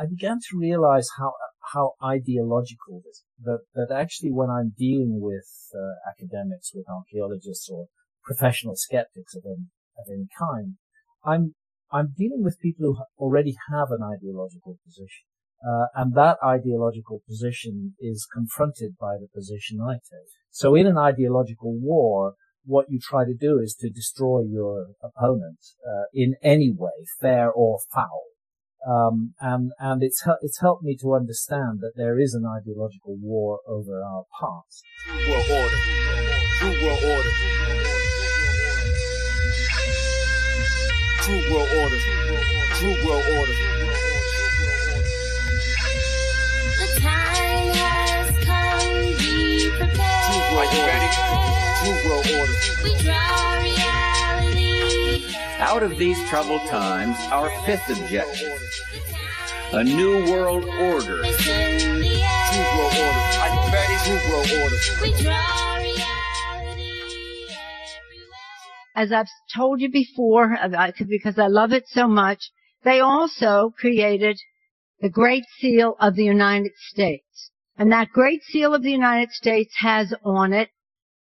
I began to realize how how ideological this that that actually when I'm dealing with uh, academics, with archaeologists or professional skeptics of any of any kind, I'm I'm dealing with people who already have an ideological position. Uh, and that ideological position is confronted by the position I take. So in an ideological war, what you try to do is to destroy your opponent uh, in any way, fair or foul. Um, and and it's it's helped me to understand that there is an ideological war over our past. New world order. New world order. True world order. True world order. The time has come. Be prepared. Are you ready? True world order. We draw reality. Out of these troubled times, our fifth objective a new world order. As I've told you before, because I love it so much, they also created the Great Seal of the United States. And that Great Seal of the United States has on it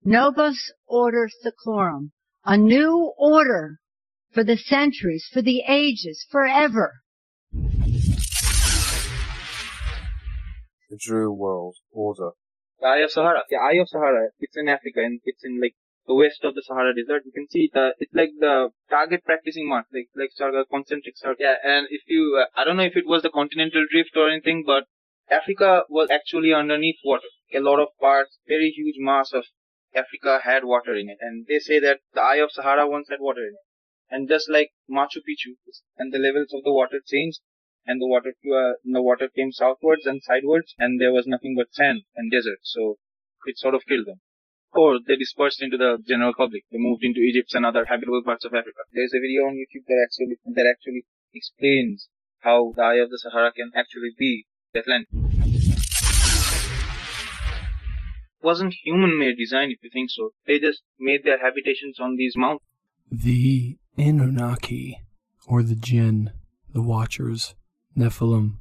Novus Ordo Seclorum, a new order for the centuries, for the ages, forever. the Drew World Order. The Eye of Sahara. The Eye of Sahara. It's in Africa and it's in like the west of the Sahara Desert. You can see the it's like the target practicing mark, like like circle, concentric circle. Yeah, and if you, uh, I don't know if it was the continental drift or anything, but Africa was actually underneath water. A lot of parts, very huge mass of Africa had water in it, and they say that the Eye of Sahara once had water in it. And just like Machu Picchu, and the levels of the water changed, and the water uh, the water came southwards and sidewards, and there was nothing but sand and desert. So it sort of killed them. Or they dispersed into the general public. They moved into Egypt and other habitable parts of Africa. There's a video on YouTube that actually that actually explains how the eye of the Sahara can actually be that land. Wasn't human-made design, if you think so. They just made their habitations on these mountains. The Anunnaki, or the Jinn, the Watchers, Nephilim.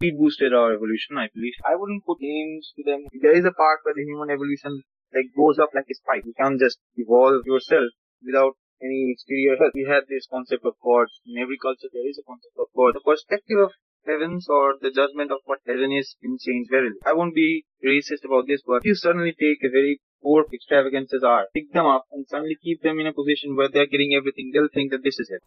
We boosted our evolution, I believe. I wouldn't put names to them. There is a part where the human evolution like goes up like a spike. You can't just evolve yourself without any exterior help. We have this concept of gods. In every culture there is a concept of God. The perspective of heavens or the judgment of what heaven is can change very little. I won't be racist about this, but you suddenly take a very poor extravagances are, pick them up and suddenly keep them in a position where they're getting everything, they'll think that this is it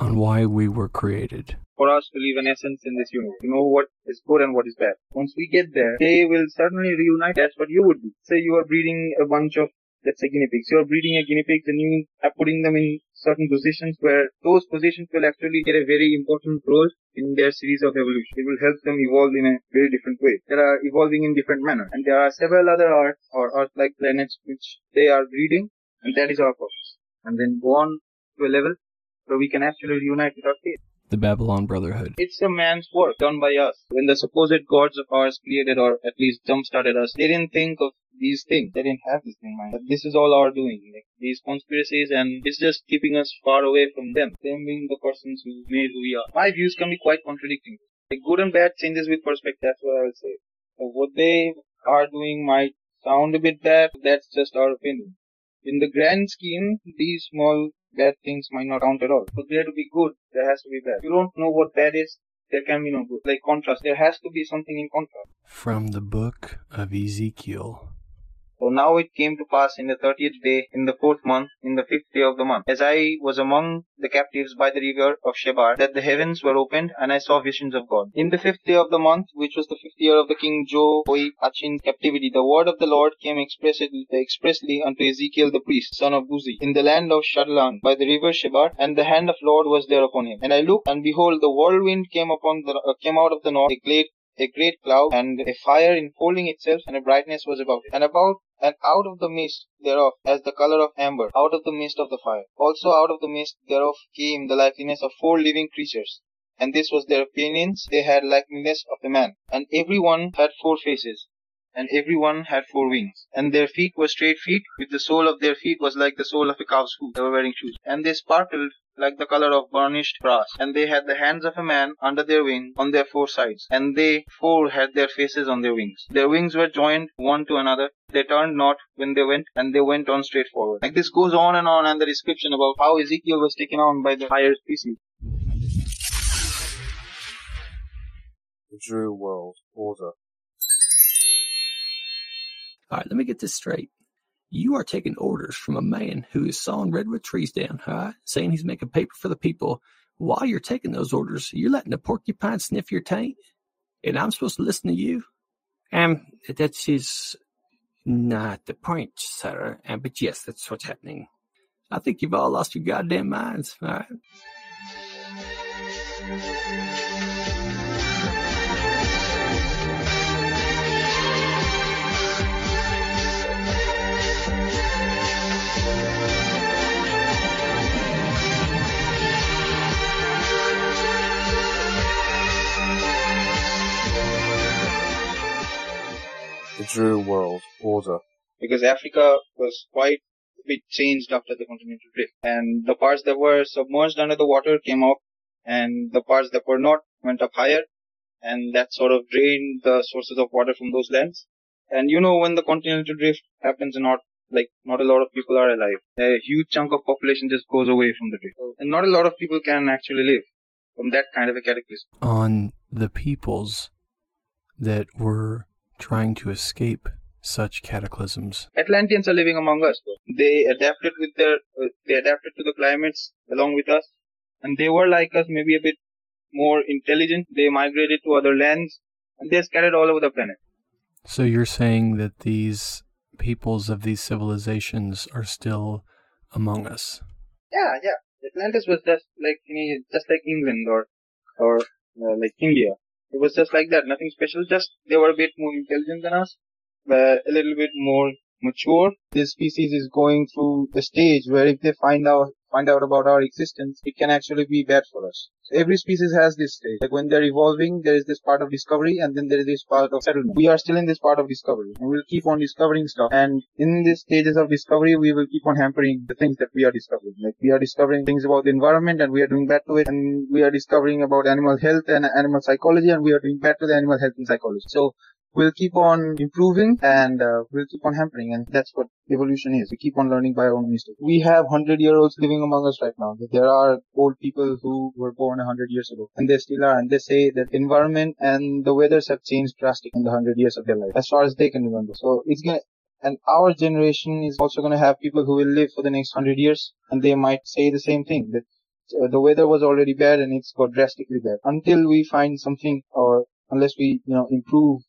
on why we were created. For us to leave an essence in this universe, You know what is good and what is bad. Once we get there, they will certainly reunite. That's what you would do. Say you are breeding a bunch of, let's say, guinea pigs. You are breeding a guinea pig and you are putting them in certain positions where those positions will actually get a very important role in their series of evolution. It will help them evolve in a very different way. They are evolving in different manner. And there are several other Earth or Earth-like planets which they are breeding, and that is our purpose. And then go on to a level where we can actually reunite with our faith. The Babylon Brotherhood. It's a man's work done by us. When the supposed gods of ours created or at least jump started us, they didn't think of these things. They didn't have this in mind. But this is all our doing. Like these conspiracies and it's just keeping us far away from them. Them being the persons who made who we are. My views can be quite contradicting. Like good and bad changes with perspective. That's what I would say. So what they are doing might sound a bit bad. That's just our opinion. In the grand scheme, these small bad things might not count at all. For there to be good, there has to be bad. You don't know what bad is, there can be no good. Like contrast, there has to be something in contrast. From the book of Ezekiel. So now it came to pass in the thirtieth day, in the fourth month, in the fifth day of the month, as I was among the captives by the river of Chebar, that the heavens were opened, and I saw visions of God. In the fifth day of the month, which was the fifth year of the king Jehoiachin captivity, the word of the Lord came expressly, expressly unto Ezekiel the priest, son of Buzi, in the land of Shadlan, by the river Chebar, and the hand of Lord was there upon him. And I looked, and behold, the whirlwind came upon the uh, came out of the north, a great a great cloud, and a fire enfolding itself, and a brightness was about it. And about and out of the midst thereof as the color of amber, out of the midst of the fire. Also out of the midst thereof came the likeness of four living creatures. And this was their appearance, they had likeness of a man. And every one had four faces, and every one had four wings. And their feet were straight feet, with the sole of their feet was like the sole of a cow's hoof. They were wearing shoes. And they sparkled like the color of burnished brass, and they had the hands of a man under their wing on their four sides, and they four had their faces on their wings. Their wings were joined one to another. They turned not when they went, and they went on straight forward. Like this goes on and on, and the description about how Ezekiel was taken on by the higher species. The Drew World Order. All right, let me get this straight. You are taking orders from a man who is sawing redwood trees down, all right, saying he's making paper for the people. While you're taking those orders, you're letting a porcupine sniff your taint, and I'm supposed to listen to you? Um, that is not the point, sir. Um, but yes, that's what's happening. I think you've all lost your goddamn minds, all right? The Drew World Order. because Africa was quite a bit changed after the continental drift. And the parts that were submerged under the water came up, and the parts that were not went up higher, and that sort of drained the sources of water from those lands. And you know, when the continental drift happens, not like not a lot of people are alive. A huge chunk of population just goes away from the drift, and not a lot of people can actually live from that kind of a cataclysm. On the peoples that were trying to escape such cataclysms. Atlanteans are living among us. They adapted with their, uh, they adapted to the climates along with us, and they were like us, maybe a bit more intelligent. They migrated to other lands, and they're scattered all over the planet. So you're saying that these peoples of these civilizations are still among us. Yeah, yeah. Atlantis was just like just like England or or uh, like India. It was just like that. Nothing special. Just they were a bit more intelligent than us, but a little bit more mature. This species is going through a stage where if they find out find out about our existence, it can actually be bad for us. Every species has this stage. Like when they're evolving, there is this part of discovery, and then there is this part of settlement. We are still in this part of discovery, and we'll keep on discovering stuff. And in these stages of discovery, we will keep on hampering the things that we are discovering. Like we are discovering things about the environment, and we are doing bad to it, and we are discovering about animal health and animal psychology, and we are doing bad to the animal health and psychology. So we'll keep on improving and uh, we'll keep on hampering and that's what evolution is. We keep on learning by our own mistakes. We have 100 year olds living among us right now. There are old people who were born 100 years ago and they still are and they say that environment and the weathers have changed drastically in the 100 years of their life as far as they can remember. So it's gonna and our generation is also going to have people who will live for the next 100 years and they might say the same thing that uh, the weather was already bad and it's got drastically bad. Until we find something or unless we you know improve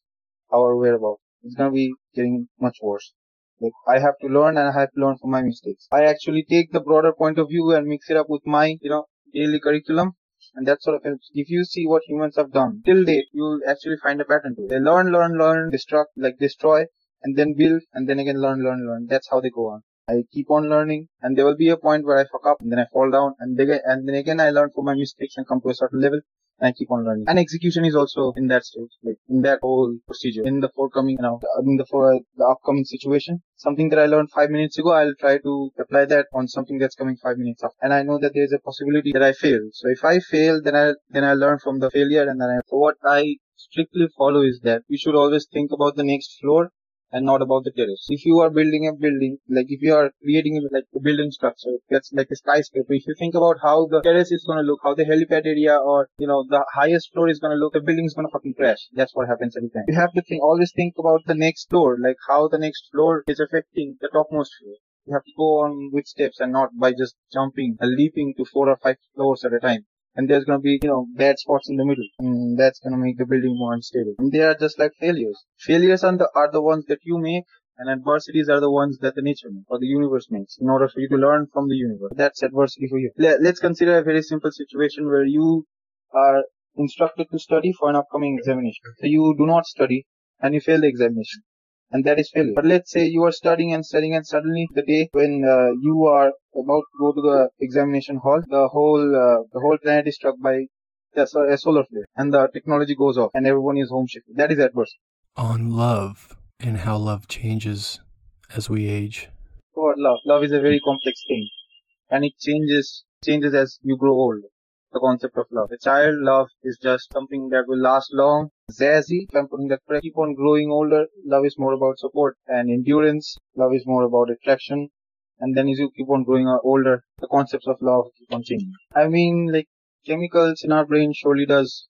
our whereabouts. It's gonna be getting much worse. Like I have to learn and I have to learn from my mistakes. I actually take the broader point of view and mix it up with my, you know, daily curriculum. And that sort of helps. If you see what humans have done till date, you'll actually find a pattern to it. They learn, learn, learn, destruct, like destroy, and then build, and then again learn, learn, learn. That's how they go on. I keep on learning, and there will be a point where I fuck up, and then I fall down, and and then again I learn from my mistakes and come to a certain level, and I keep on learning. And execution is also in that stage, like in that whole procedure, in the forthcoming, you know, in the for the upcoming situation. Something that I learned five minutes ago, I'll try to apply that on something that's coming five minutes up. And I know that there's a possibility that I fail. So if I fail, then I then I learn from the failure, and then I. What I strictly follow is that you should always think about the next floor and not about the terrace. If you are building a building, like if you are creating a, like a building structure, that's like a skyscraper. If you think about how the terrace is to look, how the helipad area or, you know, the highest floor is to look, the building is to fucking crash. That's what happens every time. You have to think, always think about the next floor, like how the next floor is affecting the topmost floor. You have to go on with steps and not by just jumping and leaping to four or five floors at a time and there's going to be, you know, bad spots in the middle. And that's going to make the building more unstable. And they are just like failures. Failures are the, are the ones that you make and adversities are the ones that the nature or the universe makes in order for you to learn from the universe. That's adversity for you. Let's consider a very simple situation where you are instructed to study for an upcoming examination. So you do not study and you fail the examination and that is failure. But let's say you are studying and studying and suddenly the day when uh, you are about to go to the examination hall, the whole uh, the whole planet is struck by a solar flare and the technology goes off and everyone is home shifted. That is adverse. On love and how love changes as we age. Oh, love. Love is a very complex thing and it changes changes as you grow old. The concept of love. A child love is just something that will last long. I'm putting that keep on growing older. Love is more about support and endurance. Love is more about attraction. And then as you keep on growing older, the concepts of love keep on changing. I mean, like chemicals in our brain surely does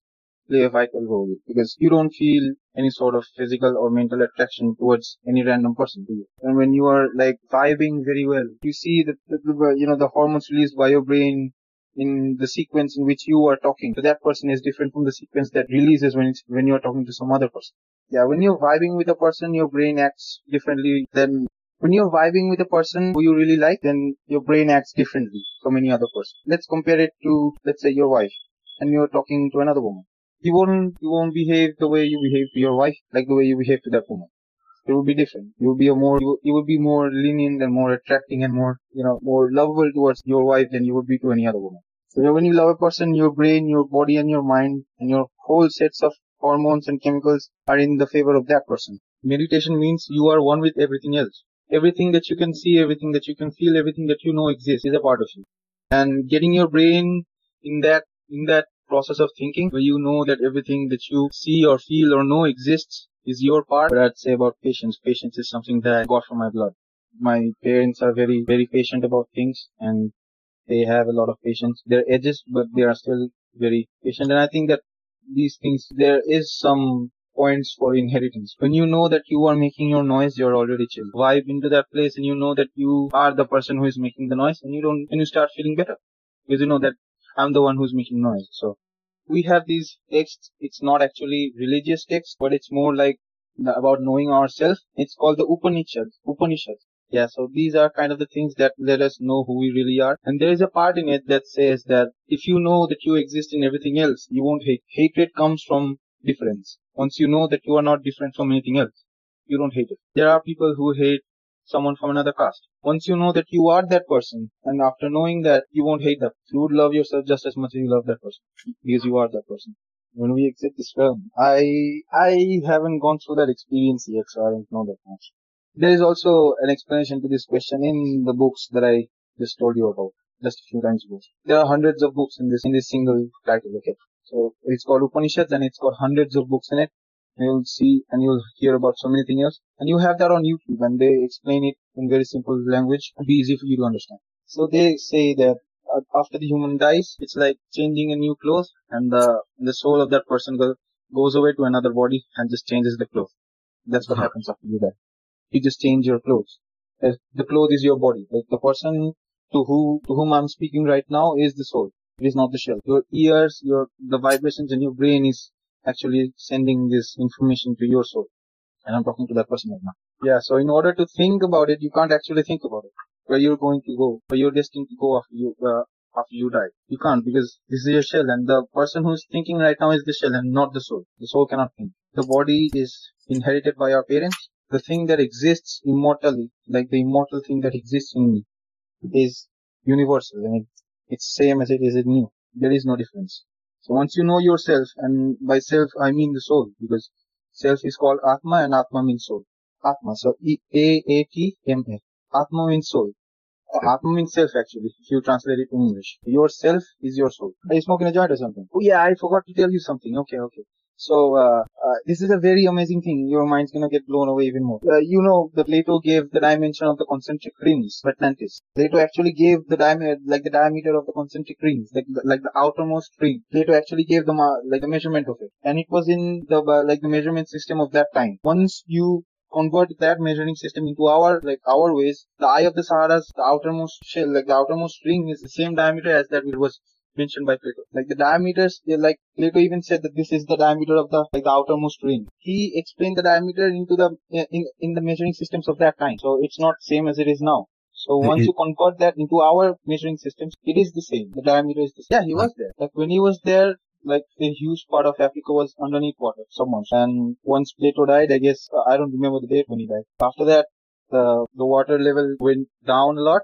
play a vital role because you don't feel any sort of physical or mental attraction towards any random person, do you? And when you are like vibing very well, you see that the, you know the hormones released by your brain in the sequence in which you are talking to that person is different from the sequence that releases when it's, when you are talking to some other person. Yeah, when you're vibing with a person, your brain acts differently than when you're vibing with a person who you really like, then your brain acts differently from any other person. Let's compare it to, let's say, your wife, and you're talking to another woman. You won't, you won't behave the way you behave to your wife, like the way you behave to that woman. It will be different. You will be a more, you, will be more lenient and more attracting and more, you know, more lovable towards your wife than you would be to any other woman. So when you love a person, your brain, your body and your mind and your whole sets of hormones and chemicals are in the favor of that person. Meditation means you are one with everything else everything that you can see, everything that you can feel, everything that you know exists is a part of you. And getting your brain in that, in that process of thinking where you know that everything that you see or feel or know exists is your part. But I'd say about patience, patience is something that I got from my blood. My parents are very, very patient about things and they have a lot of patience. They're edges, but they are still very patient. And I think that these things, there is some points for inheritance. When you know that you are making your noise, you're already chill. Vibe into that place and you know that you are the person who is making the noise and you don't, and you start feeling better. Because you know that I'm the one who's making noise. So we have these texts. It's not actually religious text, but it's more like about knowing ourselves. It's called the Upanishads. Upanishads. Yeah, so these are kind of the things that let us know who we really are. And there is a part in it that says that if you know that you exist in everything else, you won't hate. Hatred comes from difference. Once you know that you are not different from anything else, you don't hate it. There are people who hate someone from another caste. Once you know that you are that person, and after knowing that, you won't hate that. You would love yourself just as much as you love that person, because you are that person. When we exit this film, I I haven't gone through that experience yet, so I don't know that much. There is also an explanation to this question in the books that I just told you about just a few times ago. There are hundreds of books in this in this single title. Okay, so it's called Upanishads and it's got hundreds of books in it. You'll see and you'll hear about so many things else. And you have that on YouTube and they explain it in very simple language. It'll be easy for you to understand. So they say that uh, after the human dies, it's like changing a new clothes and the, the soul of that person go, goes away to another body and just changes the clothes. That's what uh-huh. happens after you die. You just change your clothes. The clothes is your body. Like the person to who, to whom I'm speaking right now is the soul. It is not the shell. Your ears, your the vibrations in your brain is actually sending this information to your soul. And I'm talking to that person right now. Yeah, so in order to think about it, you can't actually think about it. Where you're going to go, where you're destined to go after you, uh, after you die. You can't because this is your shell and the person who's thinking right now is the shell and not the soul. The soul cannot think. The body is inherited by our parents. The thing that exists immortally, like the immortal thing that exists in me, is universal and it it's same as it is in you. There is no difference. So once you know yourself, and by self I mean the soul, because self is called Atma and Atma means soul. Atma, so E-A-A-T-M-A. Atma means soul. Atma means self actually, if you translate it in English. Yourself is your soul. Are you smoking a joint or something? Oh yeah, I forgot to tell you something. Okay, okay. So uh, uh, this is a very amazing thing. Your mind's gonna get blown away even more. Uh, you know that Plato gave the dimension of the concentric rings of Atlantis. Plato actually gave the diameter, like the diameter of the concentric rings, like the, like the outermost ring. Plato actually gave the like the measurement of it, and it was in the uh, like the measurement system of that time. Once you convert that measuring system into our like our ways, the eye of the Sahara's the outermost shell, like the outermost ring, is the same diameter as that it was mentioned by Plato. Like the diameters, like Plato even said that this is the diameter of the like the outermost ring. He explained the diameter into the eh, in in the measuring systems of that time. So it's not same as it is now. So once you convert that into our measuring systems, it is the same. The diameter is the same. Yeah, he was there. Like when he was there, like a huge part of Africa was underneath water, submerged. And once Plato died, I guess uh, I don't remember the date when he died. After that, the the water level went down a lot,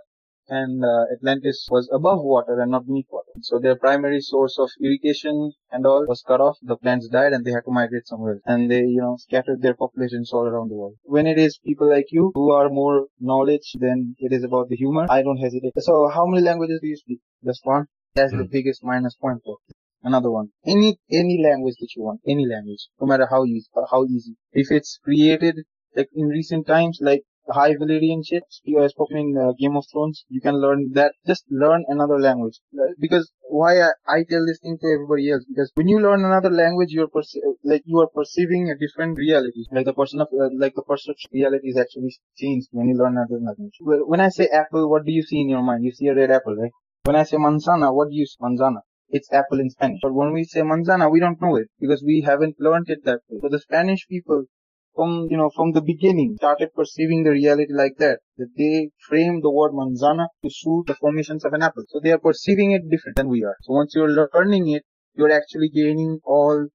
and uh, Atlantis was above water and not beneath water. So their primary source of irrigation and all was cut off. The plants died and they had to migrate somewhere else. And they, you know, scattered their populations all around the world. When it is people like you who are more knowledge than it is about the humor, I don't hesitate. So how many languages do you speak? Just one? That's the Mm. biggest minus point for another one. Any any language that you want, any language, no matter how easy, how easy. If it's created like in recent times, like High Valyrian shit, you are spoken in uh, Game of Thrones, you can learn that. Just learn another language. Because why I, I tell this thing to everybody else? Because when you learn another language, you're perce- like you are perceiving a different reality. Like the person of uh, like the perception reality is actually changed when you learn another language. When I say apple, what do you see in your mind? You see a red apple, right? When I say manzana, what do you see? Manzana. It's apple in Spanish. But when we say manzana, we don't know it because we haven't learned it that way. So the Spanish people from, you know, from the beginning started perceiving the reality like that. That they framed the word manzana to suit the formations of an apple. So they are perceiving it different than we are. So once you're learning it, you're actually gaining all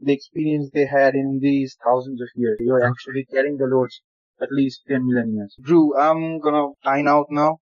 the experience they had in these thousands of years. You're actually carrying the loads at least 10 million years. Drew, I'm gonna sign out now.